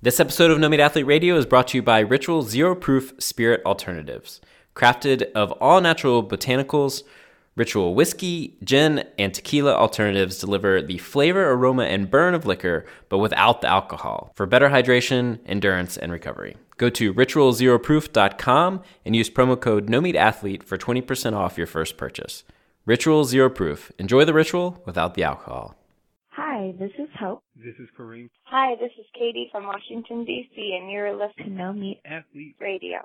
This episode of No Meat Athlete Radio is brought to you by Ritual Zero Proof Spirit Alternatives. Crafted of all natural botanicals, Ritual whiskey, gin, and tequila alternatives deliver the flavor, aroma, and burn of liquor, but without the alcohol, for better hydration, endurance, and recovery. Go to ritualzeroproof.com and use promo code NOMEATATHLETE for 20% off your first purchase. Ritual Zero Proof. Enjoy the ritual without the alcohol. Hi, this is Hope. This is Kareem. Hi, this is Katie from Washington, D.C., and you're listening to No Meat Athlete Radio.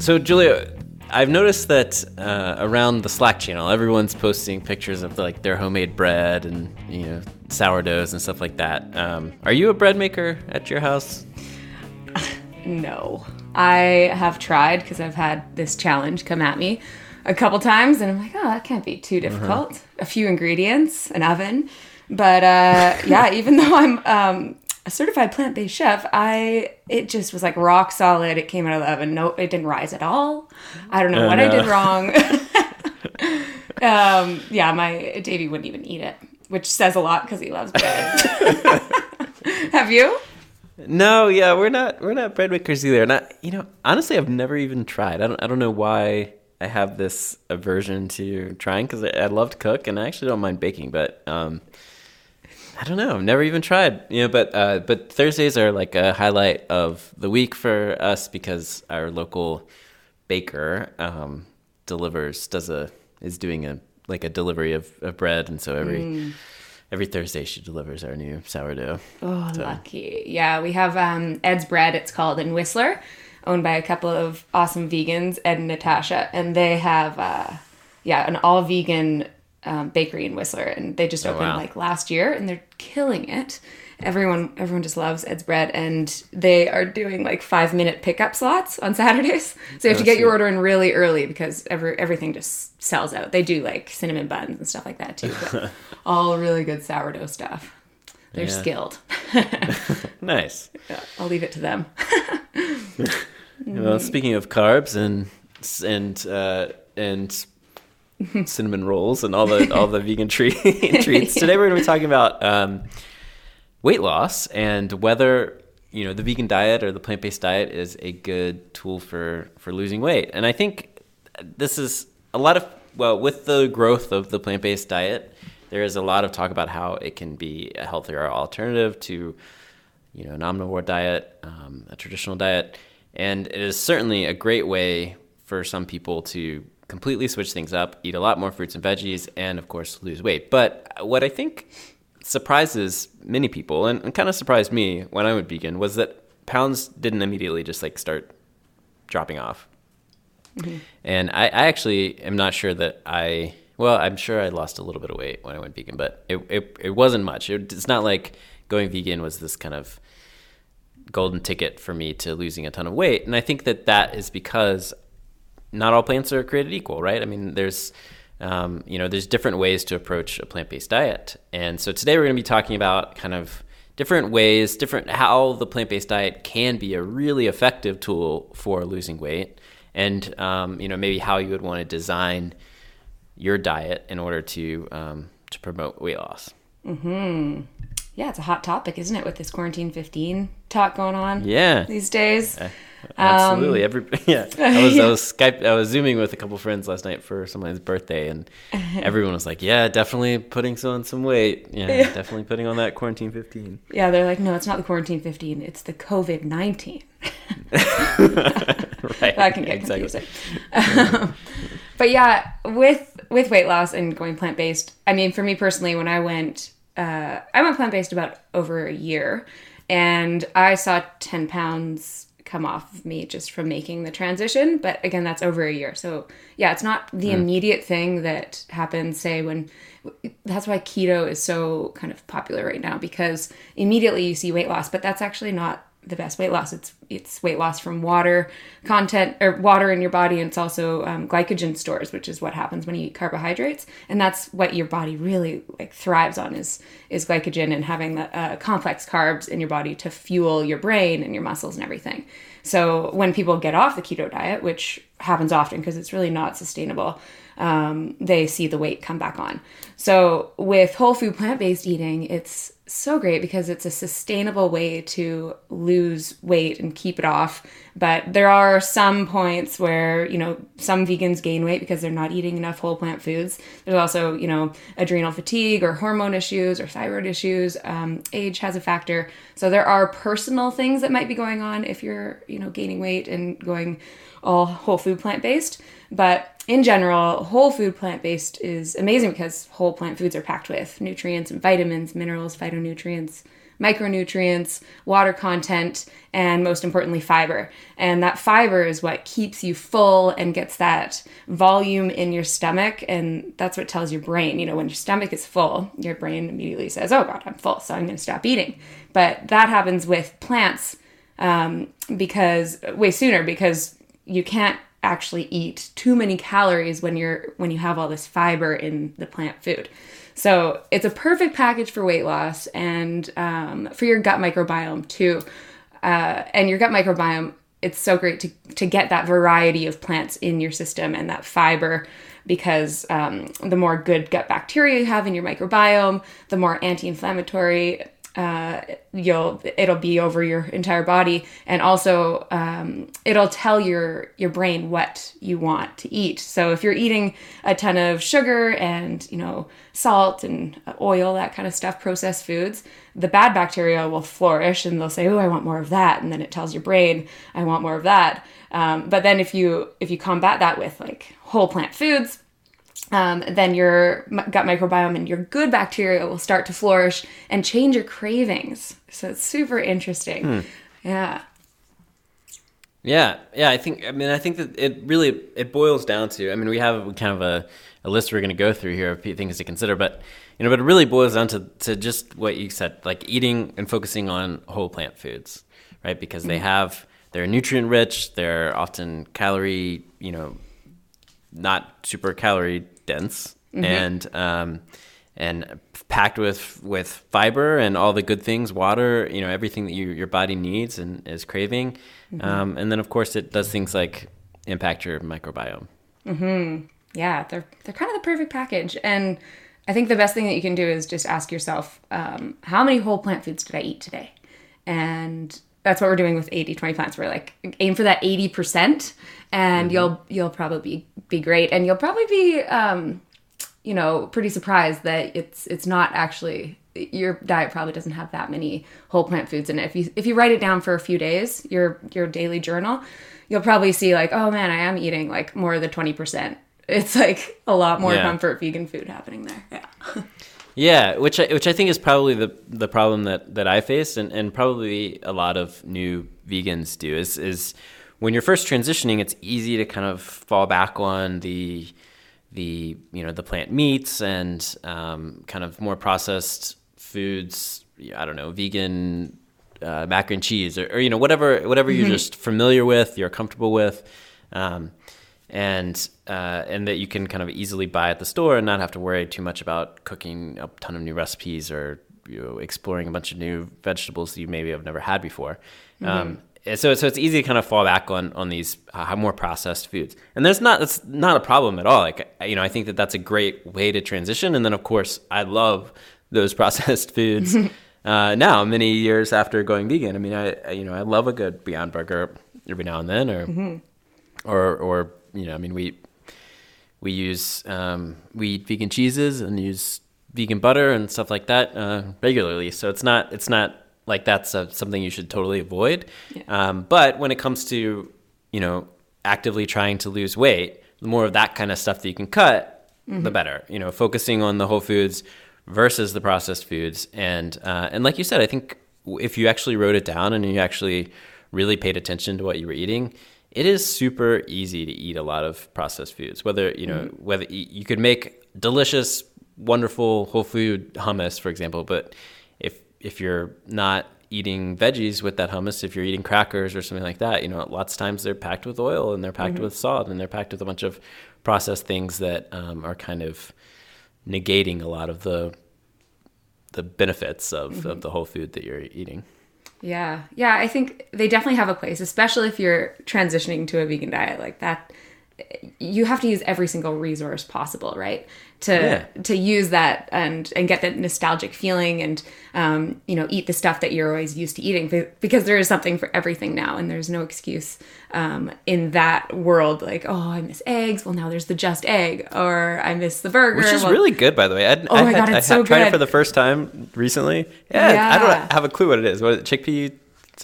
So, Julia, I've noticed that uh, around the Slack channel, everyone's posting pictures of like their homemade bread and you know sourdoughs and stuff like that. Um, are you a bread maker at your house? no, I have tried because I've had this challenge come at me a couple times, and I'm like, oh, that can't be too difficult. Uh-huh. A few ingredients, an oven, but uh, yeah, even though I'm um, a certified plant-based chef, I it just was like rock solid. It came out of the oven. No, it didn't rise at all. I don't know uh, what no. I did wrong. um, yeah, my Davey wouldn't even eat it, which says a lot because he loves bread. Have you? No, yeah, we're not we're not bread makers either. Not you know, honestly, I've never even tried. I don't I don't know why I have this aversion to trying because I, I love to cook and I actually don't mind baking, but um, I don't know. I've never even tried. You know, but uh, but Thursdays are like a highlight of the week for us because our local baker um, delivers does a is doing a like a delivery of, of bread, and so every mm. Every Thursday she delivers our new sourdough. Oh, so. lucky! Yeah, we have um, Ed's Bread. It's called in Whistler, owned by a couple of awesome vegans, Ed and Natasha, and they have uh, yeah an all vegan um, bakery in Whistler, and they just oh, opened wow. like last year, and they're killing it. Everyone, everyone just loves Ed's bread, and they are doing like five minute pickup slots on Saturdays. So you have to get your order in really early because every everything just sells out. They do like cinnamon buns and stuff like that too, but all really good sourdough stuff. They're yeah. skilled. nice. Yeah, I'll leave it to them. well, speaking of carbs and and uh, and cinnamon rolls and all the all the vegan treat, treats. Today we're going to be talking about um, weight loss and whether you know the vegan diet or the plant based diet is a good tool for for losing weight. And I think this is a lot of well with the growth of the plant based diet, there is a lot of talk about how it can be a healthier alternative to you know an omnivore diet, um, a traditional diet, and it is certainly a great way for some people to completely switch things up, eat a lot more fruits and veggies, and of course, lose weight. But what I think surprises many people, and, and kind of surprised me when I went vegan, was that pounds didn't immediately just like start dropping off. Mm-hmm. And I, I actually am not sure that I well, I'm sure I lost a little bit of weight when I went vegan, but it it, it wasn't much. It, it's not like going vegan was this kind of golden ticket for me to losing a ton of weight. And I think that that is because not all plants are created equal, right? I mean, there's um, you know, there's different ways to approach a plant-based diet, and so today we're going to be talking about kind of different ways, different how the plant-based diet can be a really effective tool for losing weight, and um, you know, maybe how you would want to design your diet in order to um, to promote weight loss. Hmm. Yeah, it's a hot topic, isn't it, with this quarantine 15 talk going on? Yeah. These days. Uh, Absolutely. Um, Every yeah. I was I was Skype I was zooming with a couple friends last night for someone's birthday and everyone was like, "Yeah, definitely putting on some weight. Yeah, yeah, definitely putting on that quarantine 15." Yeah, they're like, "No, it's not the quarantine 15. It's the COVID-19." right. That can get exactly. confusing. Um, but yeah, with with weight loss and going plant-based, I mean, for me personally when I went uh, I went plant-based about over a year and I saw 10 pounds come off of me just from making the transition. But again, that's over a year. So yeah, it's not the mm. immediate thing that happens, say, when that's why keto is so kind of popular right now because immediately you see weight loss, but that's actually not the best weight loss. It's it's weight loss from water content or water in your body, and it's also um, glycogen stores, which is what happens when you eat carbohydrates, and that's what your body really like thrives on is is glycogen and having the uh, complex carbs in your body to fuel your brain and your muscles and everything. So when people get off the keto diet, which happens often because it's really not sustainable, um, they see the weight come back on. So with whole food plant based eating, it's so great because it's a sustainable way to lose weight and keep it off. But there are some points where, you know, some vegans gain weight because they're not eating enough whole plant foods. There's also, you know, adrenal fatigue or hormone issues or thyroid issues. Um, age has a factor. So there are personal things that might be going on if you're, you know, gaining weight and going all whole food plant based. But in general, whole food plant based is amazing because whole plant foods are packed with nutrients and vitamins, minerals, phytonutrients, micronutrients, water content, and most importantly, fiber. And that fiber is what keeps you full and gets that volume in your stomach. And that's what tells your brain, you know, when your stomach is full, your brain immediately says, Oh God, I'm full, so I'm going to stop eating. But that happens with plants um, because way sooner because you can't actually eat too many calories when you're when you have all this fiber in the plant food. So it's a perfect package for weight loss and um, for your gut microbiome too. Uh, and your gut microbiome, it's so great to to get that variety of plants in your system and that fiber because um, the more good gut bacteria you have in your microbiome, the more anti-inflammatory uh, you'll it'll be over your entire body. And also um, it'll tell your your brain what you want to eat. So if you're eating a ton of sugar and you know salt and oil that kind of stuff processed foods the bad bacteria will flourish and they'll say oh i want more of that. And then it tells your brain i want more of that. Um, but then if you if you combat that with like whole plant foods um, then your gut microbiome and your good bacteria will start to flourish and change your cravings. So it's super interesting. Hmm. Yeah. Yeah, yeah. I think. I mean, I think that it really it boils down to. I mean, we have kind of a, a list we're going to go through here of things to consider, but you know, but it really boils down to to just what you said, like eating and focusing on whole plant foods, right? Because they mm-hmm. have they're nutrient rich, they're often calorie, you know, not super calorie dense mm-hmm. and um, and packed with with fiber and all the good things, water, you know, everything that you, your body needs and is craving. Mm-hmm. Um, and then of course it does things like impact your microbiome. Mm-hmm. Yeah, they're they're kind of the perfect package. And I think the best thing that you can do is just ask yourself, um, how many whole plant foods did I eat today? And that's what we're doing with 80 20 plants. We're like aim for that 80% and mm-hmm. you'll you'll probably be, be great. And you'll probably be um, you know pretty surprised that it's it's not actually your diet probably doesn't have that many whole plant foods in it. If you if you write it down for a few days your your daily journal you'll probably see like oh man i am eating like more than 20% it's like a lot more yeah. comfort vegan food happening there. Yeah Yeah, which I, which I think is probably the the problem that, that I faced and, and probably a lot of new vegans do is is when you're first transitioning, it's easy to kind of fall back on the the you know the plant meats and um, kind of more processed foods. I don't know, vegan uh, mac and cheese or, or, you know whatever whatever mm-hmm. you're just familiar with, you're comfortable with. Um, and uh, and that you can kind of easily buy at the store and not have to worry too much about cooking a ton of new recipes or you know, exploring a bunch of new vegetables that you maybe have never had before. Mm-hmm. Um, so so it's easy to kind of fall back on on these uh, more processed foods, and there's not that's not a problem at all. Like you know, I think that that's a great way to transition. And then of course, I love those processed foods. uh, now, many years after going vegan, I mean, I you know I love a good Beyond Burger every now and then, or mm-hmm. or or you know, I mean, we we use um, we eat vegan cheeses and use vegan butter and stuff like that uh, regularly. So it's not it's not like that's a, something you should totally avoid. Yeah. Um, but when it comes to you know actively trying to lose weight, the more of that kind of stuff that you can cut, mm-hmm. the better. You know, focusing on the whole foods versus the processed foods, and uh, and like you said, I think if you actually wrote it down and you actually really paid attention to what you were eating, it is super easy to eat a lot of processed foods. Whether you know mm-hmm. whether you could make delicious, wonderful whole food hummus, for example, but if if you're not eating veggies with that hummus, if you're eating crackers or something like that, you know, lots of times they're packed with oil and they're packed with salt and they're packed with a bunch of processed things that um, are kind of negating a lot of the the benefits of, of the whole food that you're eating. Yeah. Yeah, I think they definitely have a place, especially if you're transitioning to a vegan diet like that. You have to use every single resource possible, right? To Yeah. to use that and and get that nostalgic feeling and um, you know eat the stuff that you're always used to eating because there is something for everything now and there's no excuse um, in that world like oh I miss eggs well now there's the just egg or I miss the burger Which is well- really good, by the way. I, Oh I my had, God, I it's had so tried it for the first time recently. Yeah, I don't have a clue what it is. What chickpea?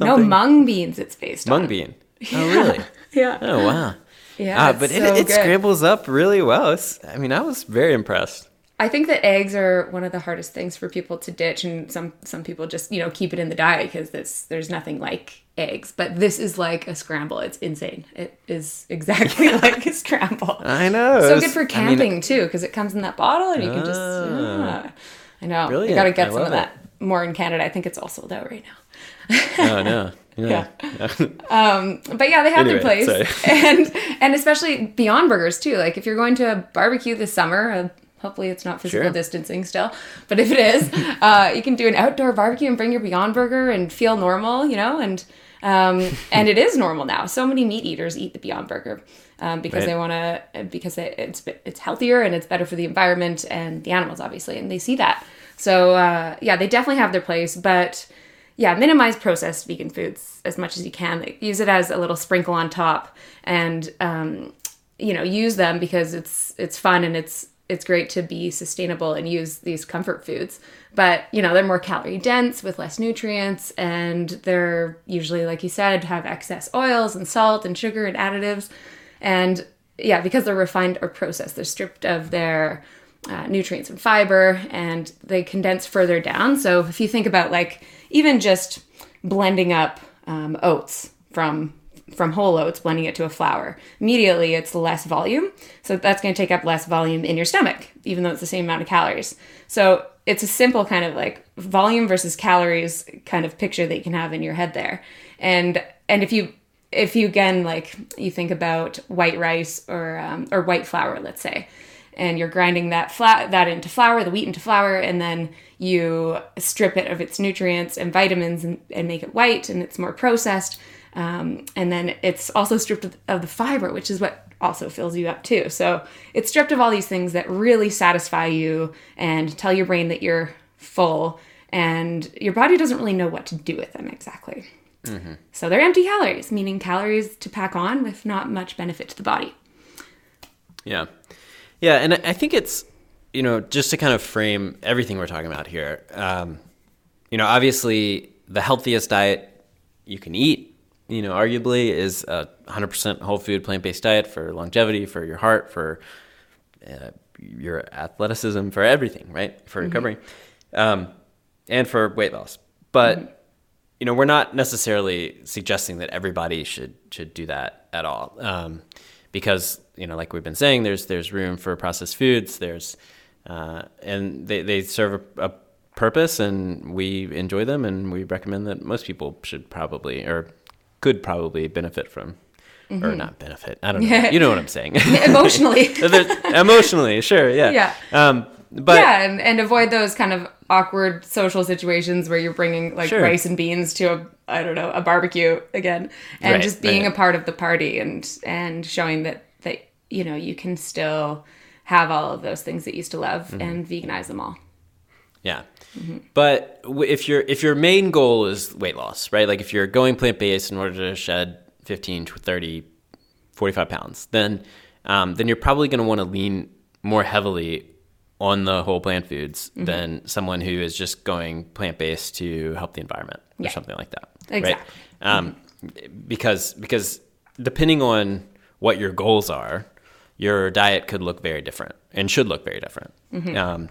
no mung beans it's based on. mung on bean. Oh, really? yeah Oh, wow. Yeah Ah, it's but it, so it good. scrambles up really well. It's, I mean, I was very impressed. I think that eggs are one of the hardest things for people to ditch, and some some people just you know keep it in the diet because there's there's nothing like eggs. But this is like a scramble. It's insane. It is exactly like a scramble. I know. so good for I mean, camping too because it comes in that bottle and you can just. Yeah. I know. Brilliant. You got to get I some of love that more in Canada. I think it's all sold out right now. oh, no. Yeah. But yeah, they have Anyway, their place, and and especially Beyond Burgers too. Like if you're going to a barbecue this summer, uh, hopefully it's not physical Sure. distancing still, but if it is, uh, you can do an outdoor barbecue and bring your Beyond Burger and feel normal, you know, and um, and it is normal now. So many meat eaters eat the Beyond Burger. Um, because Right. they want to, because it, it's it's healthier and it's better for the environment and the animals, obviously, and they see that. So uh, yeah, they definitely have their place, but yeah, minimize processed vegan foods as much as you can. Use it as a little sprinkle on top, and um, you know, use them because it's it's fun and it's it's great to be sustainable and use these comfort foods. But you know, they're more calorie dense with less nutrients, and they're usually, like you said, have excess oils and salt and sugar and additives, and yeah, because they're refined or processed, they're stripped of their uh, nutrients and fiber and they condense further down. So if you think about like even just blending up um, oats from from whole oats, blending it to a flour, immediately it's less volume. So that's going to take up less volume in your stomach, even though it's the same amount of calories. So it's a simple kind of like volume versus calories kind of picture that you can have in your head there. And and if you if you again like you think about white rice or um, or white flour, let's say, and you're grinding that flat that into flour, the wheat into flour, and then you strip it of its nutrients and vitamins and, and make it white, and it's more processed. Um, and then it's also stripped of, of the fiber, which is what also fills you up too. So it's stripped of all these things that really satisfy you and tell your brain that you're full, and your body doesn't really know what to do with them exactly. So they're empty calories, meaning calories to pack on with not much benefit to the body. Yeah. Yeah. And I think it's, you know, just to kind of frame everything we're talking about here, um, you know, obviously the healthiest diet you can eat, you know, arguably is a 100% whole food plant based diet for longevity, for your heart, for uh, your athleticism, for everything, right? For recovery um, and for weight loss. But, you know, we're not necessarily suggesting that everybody should should do that at all, um, because you know, like we've been saying, there's there's room for processed foods. There's uh, and they they serve a, a purpose, and we enjoy them, and we recommend that most people should probably or could probably benefit from. Or not benefit. I don't know. You know what I'm saying. Emotionally. Emotionally, sure, yeah. Yeah. Um, but yeah, and, and avoid those kind of awkward social situations where you're bringing like Sure. rice and beans to a I don't know a barbecue again, and Right, just being right. a part of the party and and showing that that you know you can still have all of those things that you used to love Mm-hmm. and veganize them all. Yeah. But if your if your main goal is weight loss, right? Like if you're going plant based in order to shed 15 to 30 45 pounds, then um, then you're probably going to want to lean more heavily on the whole plant foods than someone who is just going plant based to help the environment or something like that. Exactly. Right? Um, because because depending on what your goals are, your diet could look very different and should look very different. Um,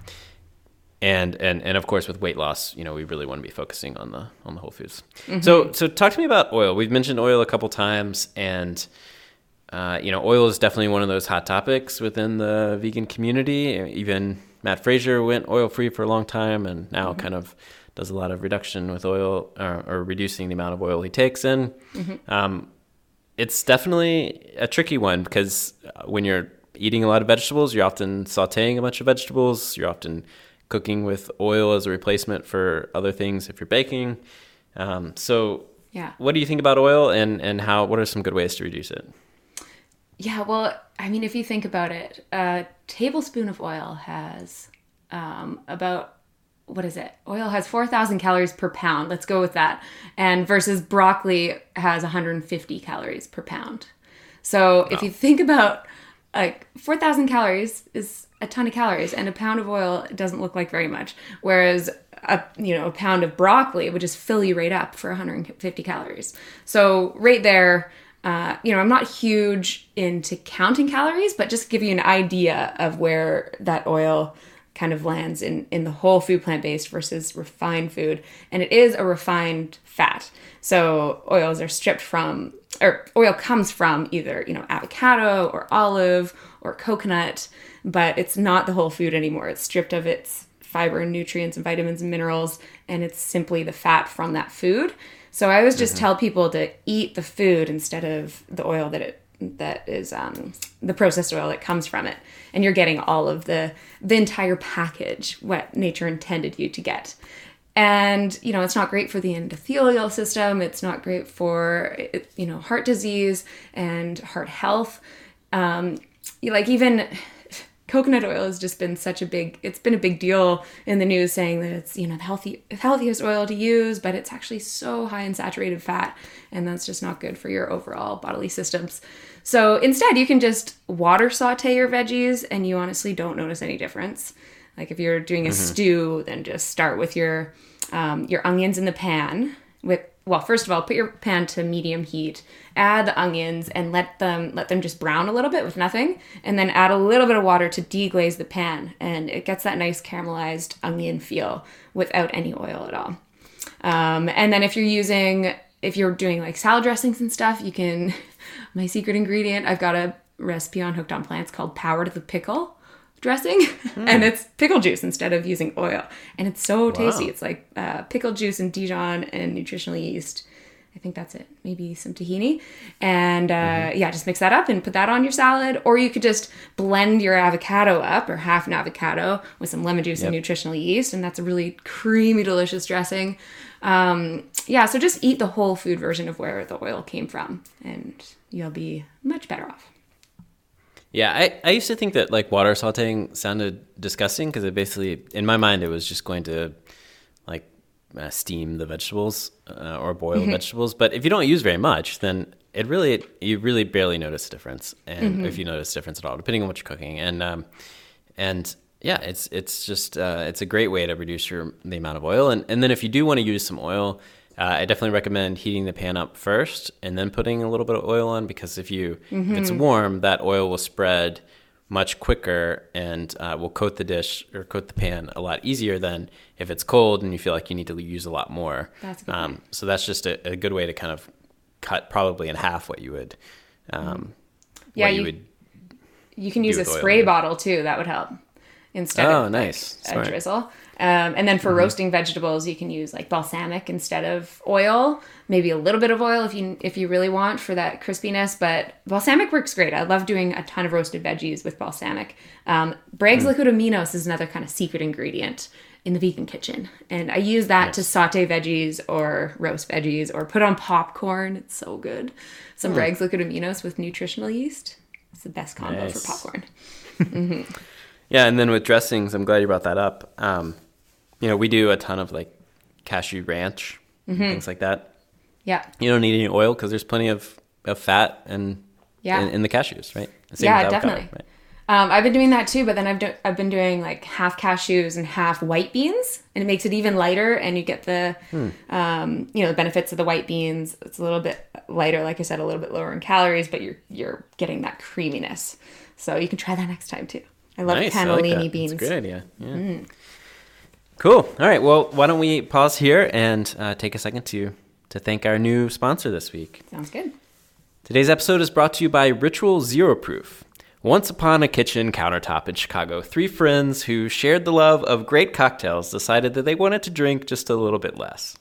and and and of course with weight loss, you know, we really want to be focusing on the on the whole foods. So so talk to me about oil. We've mentioned oil a couple times, and uh, you know, oil is definitely one of those hot topics within the vegan community. Even Matt Frazier went oil free for a long time, and now kind of does a lot of reduction with oil or, or reducing the amount of oil he takes in. Um, it's definitely a tricky one because uh, when you're eating a lot of vegetables, you're often sauteing a bunch of vegetables. You're often cooking with oil as a replacement for other things if you're baking. Um, so, Yeah. what do you think about oil, and and how? What are some good ways to reduce it? Yeah, well, I mean, if you think about it, a tablespoon of oil has um, about what is it? Oil has 4,000 calories per pound. Let's go with that. And versus broccoli has 150 calories per pound. So if you think about like 4,000 calories is a ton of calories, and a pound of oil doesn't look like very much. Whereas a you know a pound of broccoli would just fill you right up for 150 calories. So right there, uh, you know, I'm not huge into counting calories, but just give you an idea of where that oil kind of lands in, in the whole food plant based versus refined food. And it is a refined fat. So oils are stripped from, or oil comes from either, you know, avocado or olive or coconut, but it's not the whole food anymore. It's stripped of its fiber and nutrients and vitamins and minerals, and it's simply the fat from that food. So I always just tell people to eat the food instead of the oil that it that is um, the processed oil that comes from it, and you're getting all of the the entire package what nature intended you to get. And you know it's not great for the endothelial system. It's not great for you know heart disease and heart health. Um, like even coconut oil has just been such a big it's been a big deal in the news saying that it's you know the healthy healthiest oil to use but it's actually so high in saturated fat and that's just not good for your overall bodily systems. So instead you can just water saute your veggies and you honestly don't notice any difference. Like if you're doing a stew then just start with your um, your onions in the pan with well first of all put your pan to medium heat add the onions and let them let them just brown a little bit with nothing and then add a little bit of water to deglaze the pan and it gets that nice caramelized onion feel without any oil at all. Um, and then if you're using if you're doing like salad dressings and stuff you can my secret ingredient i've got a recipe on hooked on plants called power to the pickle dressing and it's pickle juice instead of using oil. And it's so tasty. It's like uh, pickle juice and dijon and nutritional yeast. I think that's it. Maybe some tahini. And uh, yeah just mix that up and put that on your salad. Or you could just blend your avocado up or half an avocado with some lemon juice and nutritional yeast. And that's a really creamy delicious dressing. Um, yeah so just eat the whole food version of where the oil came from and you'll be much better off Yeah, I, I used to think that like water sauteing sounded disgusting because it basically, in my mind, it was just going to like uh, steam the vegetables uh, or boil the vegetables. But if you don't use very much, then it really you really barely notice a difference, and if you notice a difference at all, depending on what you're cooking, and um, and yeah, it's it's just uh, it's a great way to reduce your the amount of oil, and and then if you do want to use some oil. Uh, I definitely recommend heating the pan up first and then putting a little bit of oil on because if you if it's warm, that oil will spread much quicker and uh, will coat the dish or coat the pan a lot easier than if it's cold and you feel like you need to use a lot more. That's good um, so that's just a, a good way to kind of cut probably in half what you would. Um, Yeah, what you, you- would. You can use a oil, spray bottle too. That would help instead Oh, of nice. like, a Mm-hmm. drizzle. Um, and then for roasting vegetables, you can use like balsamic instead of oil. Maybe a little bit of oil if you if you really want for that crispiness. But balsamic works great. I love doing a ton of roasted veggies with balsamic. Um, Bragg's Mm. liquid aminos is another kind of secret ingredient in the vegan kitchen, and I use that to saute veggies or roast veggies or put on popcorn. It's so good. Some Mm. Bragg's liquid aminos with nutritional yeast. It's the best combo Nice. for popcorn. Yeah, and then with dressings, I'm glad you brought that up. Um, you know, we do a ton of like cashew ranch, Mm-hmm. things like that. Yeah. You don't need any oil because there's plenty of, of fat and Yeah. in, in the cashews, right? Same Yeah, with avocado, definitely. right? Um, I've been doing that too, but then I've do- I've been doing like half cashews and half white beans, and it makes it even lighter, and you get the um, you know the benefits of the white beans. It's a little bit lighter, like I said, a little bit lower in calories, but you're you're getting that creaminess. So you can try that next time too. I love Nice. I cannellini like that. beans. That's a great idea. Yeah. Cool. All right. Well, why don't we pause here and uh, take a second to to thank our new sponsor this week. Sounds good. Today's episode is brought to you by Ritual Zero Proof. Once upon a kitchen countertop in Chicago, three friends who shared the love of great cocktails decided that they wanted to drink just a little bit less.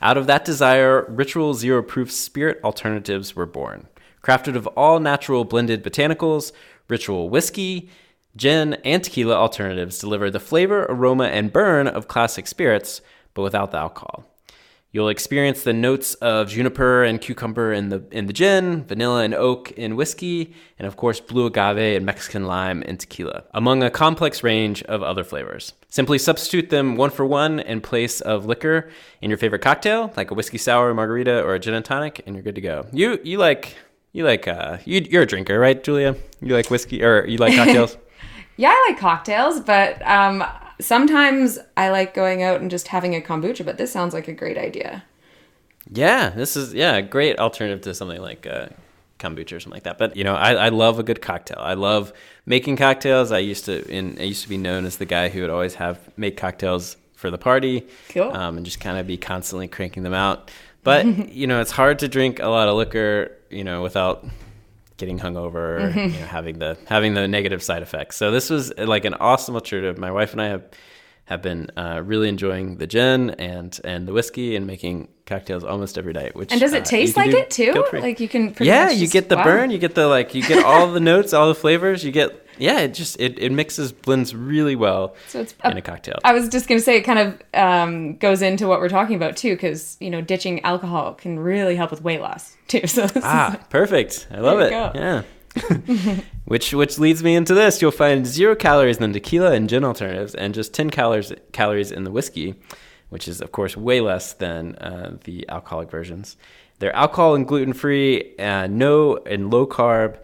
Out of that desire, Ritual Zero Proof Spirit Alternatives were born. Crafted of all natural blended botanicals, Ritual Whiskey, Gin, and tequila alternatives deliver the flavor, aroma, and burn of classic spirits, but without the alcohol. You'll experience the notes of juniper and cucumber in the in the gin, vanilla and oak in whiskey, and of course blue agave and Mexican lime in tequila, among a complex range of other flavors. Simply substitute them one for one in place of liquor in your favorite cocktail, like a whiskey sour, margarita, or a gin and tonic, and you're good to go. You you like you like uh you, you're a drinker, right, Julia? You like whiskey or you like cocktails? Yeah, I like cocktails, but um, sometimes I like going out and just having a kombucha. But this sounds like a great idea. Yeah, this is yeah a great alternative to something like uh, kombucha or something like that. But you know, I, I love a good cocktail. I love making cocktails. I used to in I used to be known as the guy who would always have make cocktails for the party, Cool. um, and just kind of be constantly cranking them out. But you know, it's hard to drink a lot of liquor, you know, without getting hungover or you know, having the having the negative side effects. So this was uh, like an awesome alternative. My wife and I have have been uh, really enjoying the gin and and the whiskey and making cocktails almost every night. Which And does uh, it taste like do it too? Like you can. yeah, you just- get the wow. burn, you get the like, you get all the notes, all the flavors. You get yeah, it just it, it mixes blends really well So it's in a cocktail. I was just gonna say it kind of um, goes into what we're talking about too, because you know ditching alcohol can really help with weight loss too. So Ah, perfect. I love There it. go. Yeah. which which leads me into this. You'll find zero calories in the tequila and gin alternatives, and just ten calories calories in the whiskey, which is of course way less than uh, the alcoholic versions. They're alcohol and gluten free, uh, no and low carb,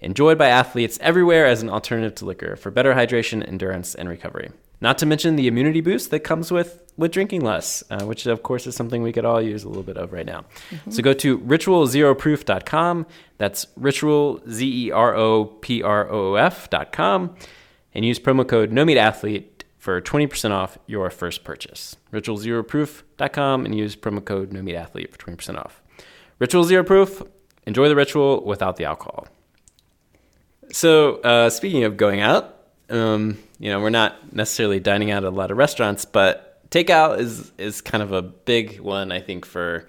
enjoyed by athletes everywhere as an alternative to liquor for better hydration, endurance, and recovery. Not to mention the immunity boost that comes with with drinking less, uh, which of course is something we could all use a little bit of right now. So go to ritualzeroproof.com. That's ritual z e r o p r o o f.com and use promo code no meat athlete for 20% off your first purchase. Ritualzeroproof.com and use promo code no meat athlete for 20% off. Ritual Zero Proof. Enjoy the ritual without the alcohol. So, uh, speaking of going out, um, you know, we're not necessarily dining out at a lot of restaurants, but takeout is is kind of a big one, I think, for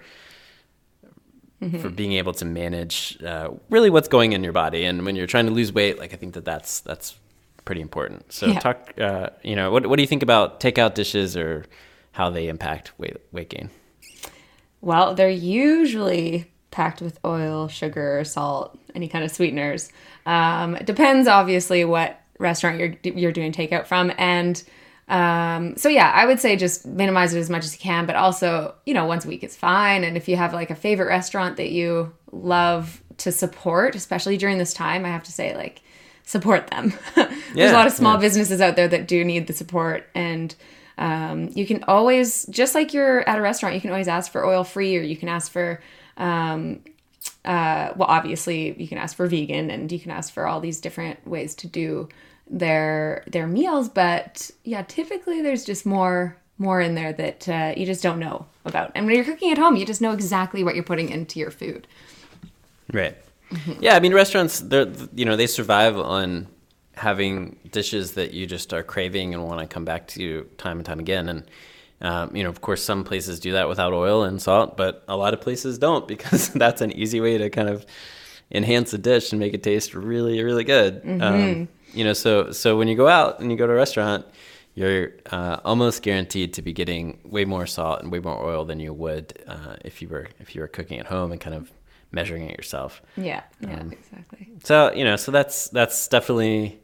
for being able to manage uh, really what's going in your body, and when you're trying to lose weight, like I think that that's that's pretty important. So, Yeah. talk, uh, you know, what what do you think about takeout dishes or how they impact weight weight gain? Well, they're usually packed with oil, sugar, salt, any kind of sweeteners. Um, it depends, obviously, what restaurant you're you're doing takeout from, and um, so yeah, I would say just minimize it as much as you can. But also, you know, once a week is fine. And if you have like a favorite restaurant that you love to support, especially during this time, I have to say, like, support them. There's Yeah, a lot of small yeah. businesses out there that do need the support and um, you can always just like you're at a restaurant you can always ask for oil free or you can ask for um, uh, well obviously you can ask for vegan and you can ask for all these different ways to do their their meals but yeah typically there's just more more in there that uh, you just don't know about. And when you're cooking at home you just know exactly what you're putting into your food. Right. Yeah, I mean restaurants they're you know, they survive on having dishes that you just are craving and want to come back to time and time again. And um, you know, of course, some places do that without oil and salt, but a lot of places don't because that's an easy way to kind of enhance a dish and make it taste really, really good. Um, you know, so so when you go out and you go to a restaurant, you're uh, almost guaranteed to be getting way more salt and way more oil than you would uh, if you were if you were cooking at home and kind of measuring it yourself. yeah yeah exactly So you know, so that's that's definitely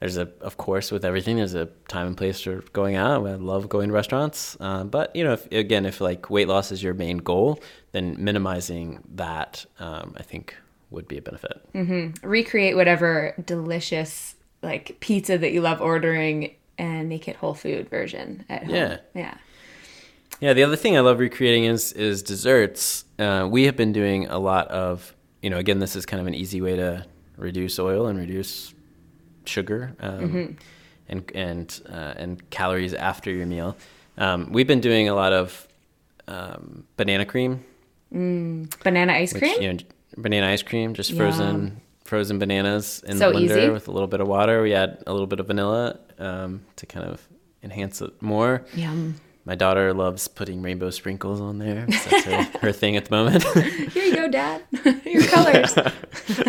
there's a of course with everything there's a time and place for going out. I love going to restaurants, uh, but you know, if, again, if like weight loss is your main goal, then minimizing that um, I think would be a benefit. recreate whatever delicious like pizza that you love ordering and make it whole food version at home. Yeah. Yeah. Yeah, the other thing I love recreating is is desserts. Uh, we have been doing a lot of, you know, again, this is kind of an easy way to reduce oil and reduce sugar um, and and uh, and calories after your meal. Um, we've been doing a lot of um, banana cream, Banana ice which cream? you know, banana ice cream, just frozen frozen bananas in So the blender easy. with a little bit of water. We add a little bit of vanilla um, to kind of enhance it more. Yum. My daughter loves putting rainbow sprinkles on there. That's her, her thing at the moment. Here you go, Dad. Your colors.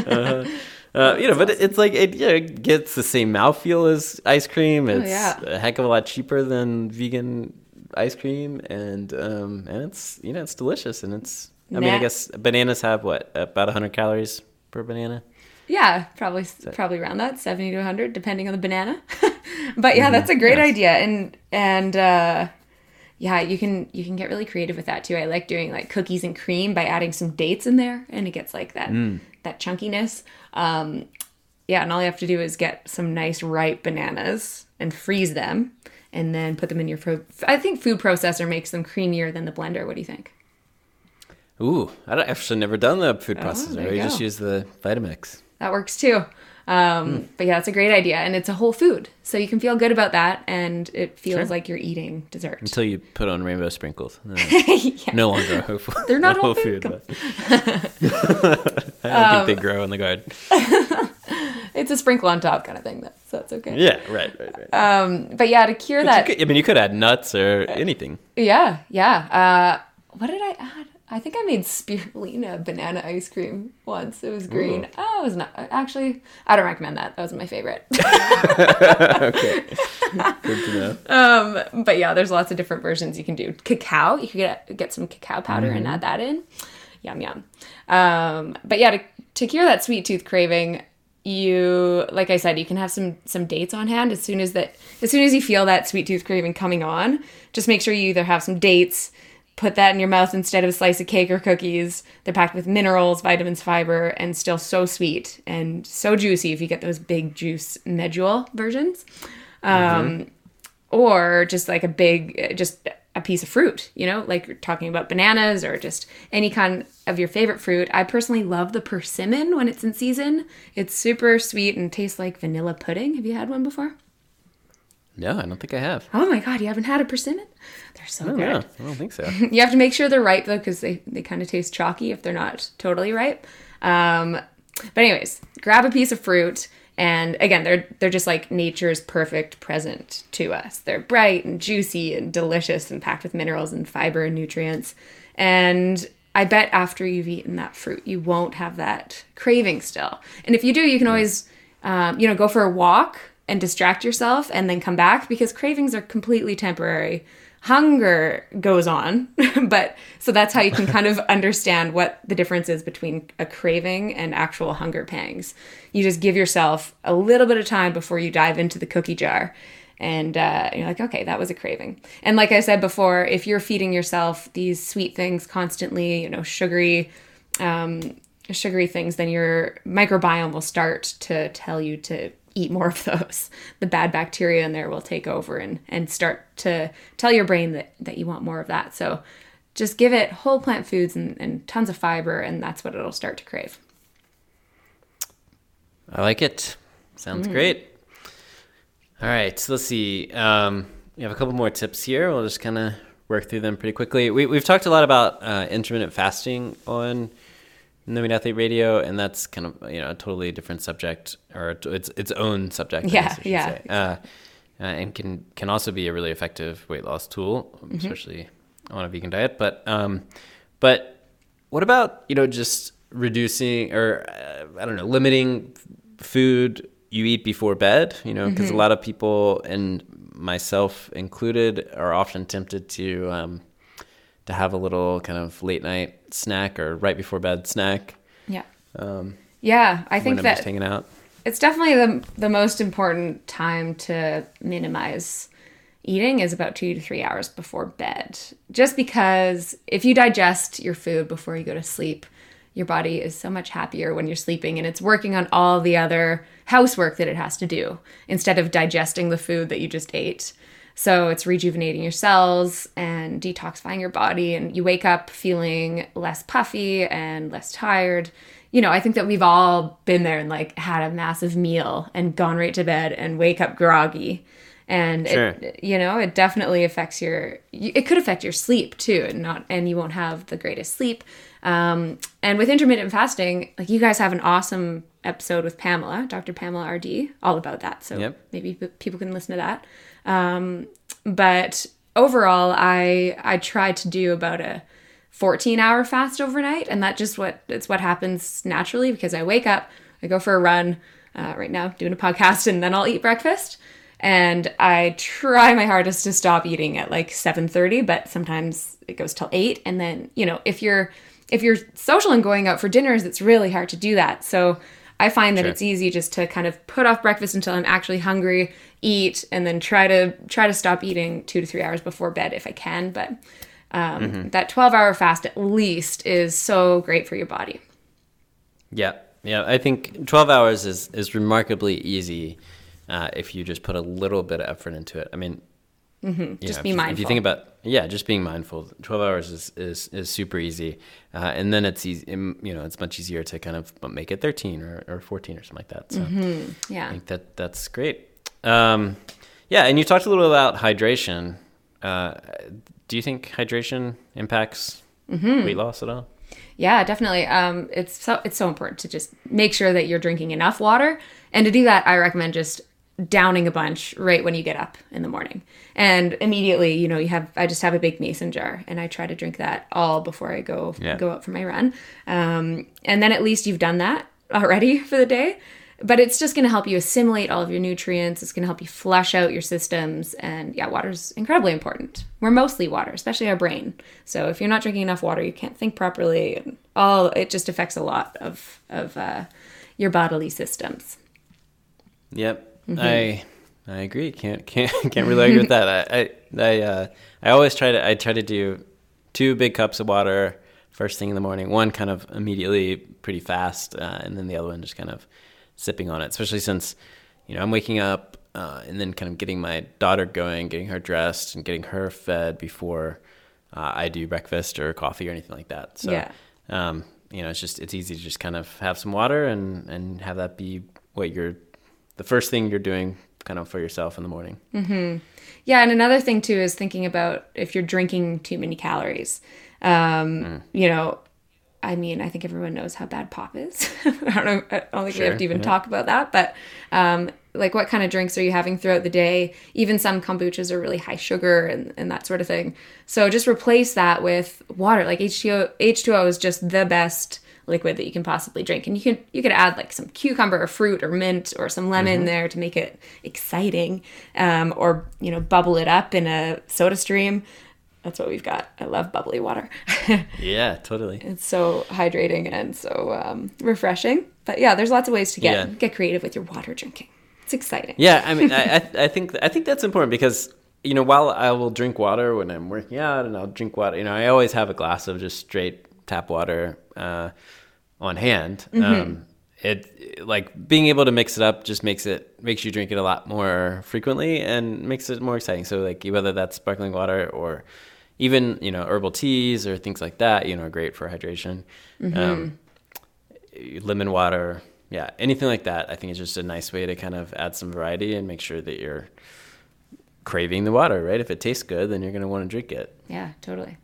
Uh, you know, but it's like it, you know, it gets the same mouthfeel as ice cream. It's Oh, yeah. a heck of a lot cheaper than vegan ice cream, and um, and it's you know it's delicious, and it's. I mean, I guess bananas have what about hundred calories per banana. Yeah, probably probably around that, 70 to 100 depending on the banana. but yeah, that's a great Yes. idea and and uh yeah, you can you can get really creative with that too. I like doing like cookies and cream by adding some dates in there and it gets like that that chunkiness. Um yeah, and all you have to do is get some nice ripe bananas and freeze them and then put them in your I think food processor makes them creamier than the blender. What do you think? Ooh, I I've actually never done the food processor. Oh, there We you just use the Vitamix. That works too. Um, But yeah, it's a great idea, and it's a whole food, so you can feel good about that, and it feels Sure. like you're eating dessert. Until you put on rainbow sprinkles. Then yeah. No longer a whole food. They're not a whole food. food. but- I Um, think they grow in the garden. It's a sprinkle on top kind of thing, though, so it's okay. Yeah, right, right, right. Um, but yeah, to cure But that, could, I mean, you could add nuts or anything. yeah, yeah. Uh, what did I add? I think I made spirulina banana ice cream once. It was green. Ooh. Oh, it was not actually. I don't recommend that. That wasn't my favorite. okay. Good to know. Um, but yeah, there's lots of different versions you can do. Cacao, you could get get some cacao powder and add that in. Yum yum. Um, but yeah, to, to cure that sweet tooth craving, you like I said, you can have some some dates on hand as soon as that as soon as you feel that sweet tooth craving coming on. Just make sure you either have some dates, put that in your mouth instead of a slice of cake or cookies. They're packed with minerals, vitamins, fiber, and still so sweet and so juicy if you get those big juice medjool versions. Um, or just like a big just a piece of fruit you know like you're talking about bananas or just any kind of your favorite fruit. I personally love the persimmon when it's in season. It's super sweet and tastes like vanilla pudding. Have you had one before? No, I don't think I have. oh my god you haven't had a persimmon they're so I don't good. Know. I don't think so. you have to make sure they're ripe though because they, they kind of taste chalky if they're not totally ripe. Um, but anyways grab a piece of fruit and again they're they're just like nature's perfect present to us. They're bright and juicy and delicious and packed with minerals and fiber and nutrients. And i bet after you've eaten that fruit you won't have that craving still. And if you do you can always um, you know go for a walk and distract yourself and then come back because cravings are completely temporary hunger goes on but so that's how you can kind of understand what the difference is between a craving and actual hunger pangs. You just give yourself a little bit of time before you dive into the cookie jar and uh, you're like okay that was a craving. And like i said before if you're feeding yourself these sweet things constantly you know sugary um, sugary things, then your microbiome will start to tell you to eat more of those. The bad bacteria in there will take over and, and start to tell your brain that, that you want more of that. So just give it whole plant foods and, and tons of fiber, and that's what it'll start to crave. I like it. Sounds Mm. great. All right, so let's see. Um, we have a couple more tips here. We'll just kind of work through them pretty quickly. We, we've talked a lot about uh, intermittent fasting on No Meat Athlete Radio, and that's kind of you know a totally different subject or it's its own subject. Yeah, guess yeah. Uh, uh, and can can also be a really effective weight loss tool, Mm-hmm. especially on a vegan diet. But um, but what about you know just reducing or uh, I don't know limiting food you eat before bed? You know, because a lot of people and myself included are often tempted to um, to have a little kind of late night snack or right before bed snack Yeah. um, Yeah, I think I'm that just hanging out. it's definitely the the most important time to minimize eating is about two to three hours before bed. Just because if you digest your food before you go to sleep, your body is so much happier when you're sleeping and it's working on all the other housework that it has to do instead of digesting the food that you just ate. So it's rejuvenating your cells and detoxifying your body, and you wake up feeling less puffy and less tired. You know, I think that we've all been there and like had a massive meal and gone right to bed and wake up groggy. And Sure. it, you know, it definitely affects your. It could affect your sleep too, and not, and you won't have the greatest sleep. Um, and with intermittent fasting, like you guys have an awesome episode with Pamela, Dr. Pamela RD, all about that. So Yep. maybe people can listen to that. Um, but overall, I I try to do about a 14 hour fast overnight, and that just what it's what happens naturally because I wake up, I go for a run. Uh, right now, doing a podcast, and then I'll eat breakfast. And I try my hardest to stop eating at like 7:30, but sometimes it goes till 8 and then, you know, if you're if you're social and going out for dinners, it's really hard to do that. So I find that Sure. it's easy just to kind of put off breakfast until I'm actually hungry, eat, and then try to try to stop eating two to three hours before bed if I can. But um, that 12 hour fast at least is so great for your body. Yeah, yeah. I think 12 hours is is remarkably easy uh, if you just put a little bit of effort into it. I mean, you Just be if you- If you think about yeah, just being mindful. 12 hours is is, is super easy, uh, and then it's easy. You know, it's much easier to kind of make it 13 or, or 14 or something like that. So I Yeah. think that that's great. Um, yeah, and you talked a little about hydration. Uh, do you think hydration impacts Mm-hmm. weight loss at all? Yeah, definitely. Um, it's so it's so important to just make sure that you're drinking enough water, and to do that, I recommend just downing a bunch right when you get up in the morning, and immediately, you know, you have I just have a big mason jar, and I try to drink that all before I go Yeah. go out for my run, um, and then at least you've done that already for the day. But it's just going to help you assimilate all of your nutrients. It's going to help you flush out your systems. And yeah, water's incredibly important. We're mostly water, especially our brain. So if you're not drinking enough water, you can't think properly. And all it just affects a lot of of uh, your bodily systems. Yep, Mm-hmm. I I agree. Can't can't can't really agree with that. I I I, uh, I always try to I try to do two big cups of water first thing in the morning. One kind of immediately, pretty fast, uh, and then the other one just kind of sipping on it. Especially since you know I'm waking up uh, and then kind of getting my daughter going, getting her dressed, and getting her fed before uh, I do breakfast or coffee or anything like that. So Yeah. um, you know, it's just it's easy to just kind of have some water and and have that be what you're the first thing you're doing kind of for yourself in the morning. Yeah, and another thing too is thinking about if you're drinking too many calories. Um, You know, I mean, I think everyone knows how bad pop is. I don't know. I don't think we have to even yeah. talk about that. But um, like, what kind of drinks are you having throughout the day? Even some kombuchas are really high sugar and, and that sort of thing. So just replace that with water. Like H2O, H2O is just the best liquid that you can possibly drink. And you can you could add like some cucumber or fruit or mint or some lemon Mm-hmm. there to make it exciting um, or you know bubble it up in a SodaStream. That's what we've got. I love bubbly water. Yeah, totally. it's so hydrating and so um, refreshing. But yeah there's lots of ways to get Yeah. get creative with your water drinking. It's exciting. Yeah, I mean, I, I I think I think that's important because you know while I will drink water when I'm working out and I'll drink water, you know, I always have a glass of just straight tap water uh, on hand. Um, it like being able to mix it up just makes it makes you drink it a lot more frequently and makes it more exciting. So like whether that's sparkling water or even you know herbal teas or things like that, you know, are great for hydration. Um, lemon water, yeah, anything like that. I think is just a nice way to kind of add some variety and make sure that you're craving the water, right? If it tastes good, then you're going to want to drink it. yeah totally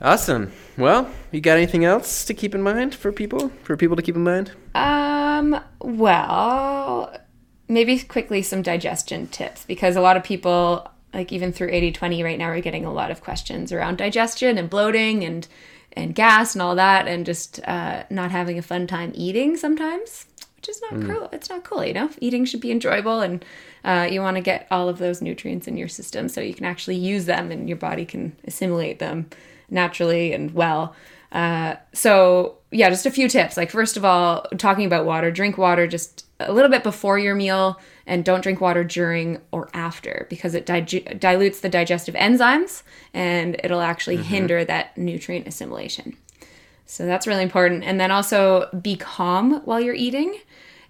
Awesome. Well, you got anything else to keep in mind for people? For people to keep in mind? Um, well, maybe quickly some digestion tips because a lot of people, like even through 80 20 right now, we're getting a lot of questions around digestion and bloating and and gas and all that, and just uh, not having a fun time eating sometimes, which is not cool. It's not cool, you know. Eating should be enjoyable, and uh, you want to get all of those nutrients in your system so you can actually use them and your body can assimilate them naturally and well. Uh, so yeah, just a few tips. Like first of all, talking about water, drink water just a little bit before your meal, and don't drink water during or after because it dig- dilutes the digestive enzymes and it'll actually hinder that nutrient assimilation. So that's really important. And then also be calm while you're eating.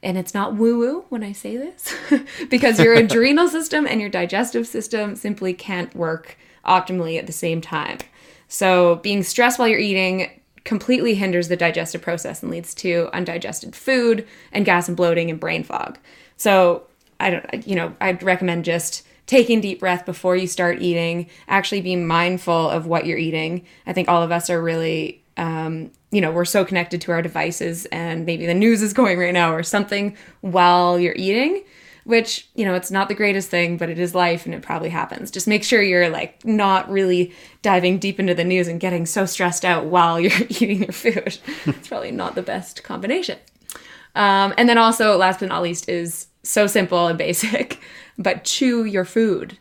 And it's not woo woo when I say this because your adrenal system and your digestive system simply can't work optimally at the same time. So being stressed while you're eating completely hinders the digestive process and leads to undigested food and gas and bloating and brain fog. So I don't, you know, I'd recommend just taking deep breath before you start eating, actually being mindful of what you're eating. I think all of us are really um, you know, we're so connected to our devices and maybe the news is going right now or something while you're eating, which, you know, it's not the greatest thing, but it is life and it probably happens. Just make sure you're like not really diving deep into the news and getting so stressed out while you're eating your food. it's probably not the best combination. Um, and then also, last but not least, is so simple and basic, but chew your food.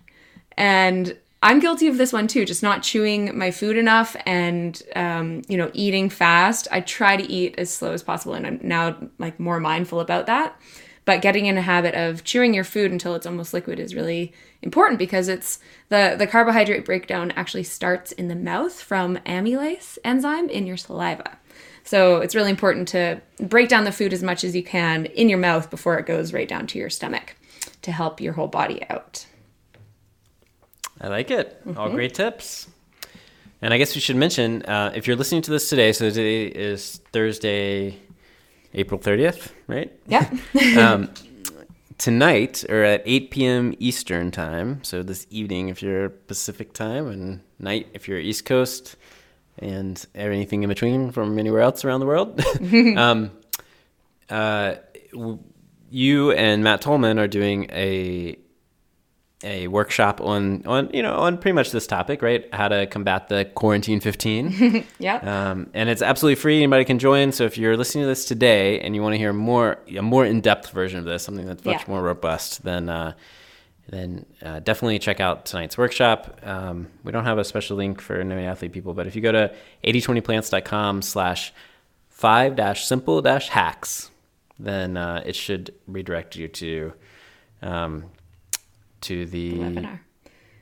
And I'm guilty of this one too, just not chewing my food enough and, um, you know, eating fast. I try to eat as slow as possible, and I'm now like more mindful about that. But getting in a habit of chewing your food until it's almost liquid is really important because it's the the carbohydrate breakdown actually starts in the mouth from amylase enzyme in your saliva. So it's really important to break down the food as much as you can in your mouth before it goes right down to your stomach to help your whole body out. I like it. All great tips. And I guess we should mention uh, if you're listening to this today, so today is Thursday, April 30th, right? Yeah. um, tonight, or at 8 p.m. Eastern time, so this evening if you're Pacific time, and night if you're East Coast, and anything in between from anywhere else around the world, um, uh, w- you and Matt Tolman are doing a a workshop on on you know on pretty much this topic, right? How to combat the quarantine 15. yeah. Um, and it's absolutely free. Anybody can join. So if you're listening to this today and you want to hear more, a more in-depth version of this, something that's much Yeah. more robust, then uh, then uh, definitely check out tonight's workshop. Um, we don't have a special link for no athlete people, but if you go to 8020plants.com slash five dash simple dash hacks, then uh, it should redirect you to um, to the webinar.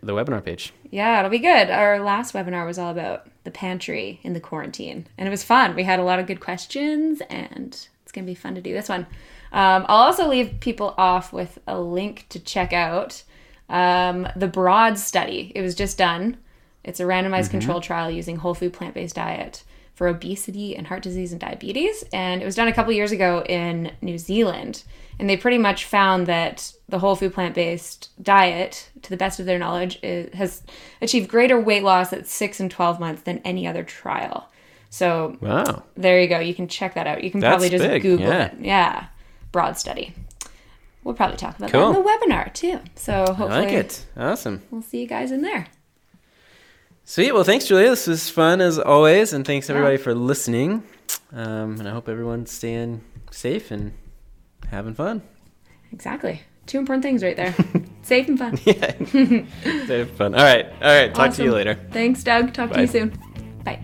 the webinar page. Yeah, it'll be good. Our last webinar was all about the pantry in the quarantine, and it was fun. We had a lot of good questions, and it's going to be fun to do this one. Um, I'll also leave people off with a link to check out um, the Broad study. It was just done. It's a randomized control trial using whole food plant based diet for obesity and heart disease and diabetes. And it was done a couple years ago in New Zealand. And they pretty much found that the whole food plant based diet, to the best of their knowledge, is, has achieved greater weight loss at six and 12 months than any other trial. So Wow. there you go. You can check that out. You can That's probably just big, Google yeah. it. Yeah. Broad study. We'll probably talk about Cool. that in the webinar too. So I hopefully like it. Awesome. we'll see you guys in there. Sweet. Well, thanks, Julia. This was fun as always, and thanks everybody for listening. Um, and I hope everyone's staying safe and having fun. Exactly. Two important things right there. Safe and fun. Yeah, stay fun. All right. All right. Talk to you later. Thanks, Doug. Talk to you soon. Bye.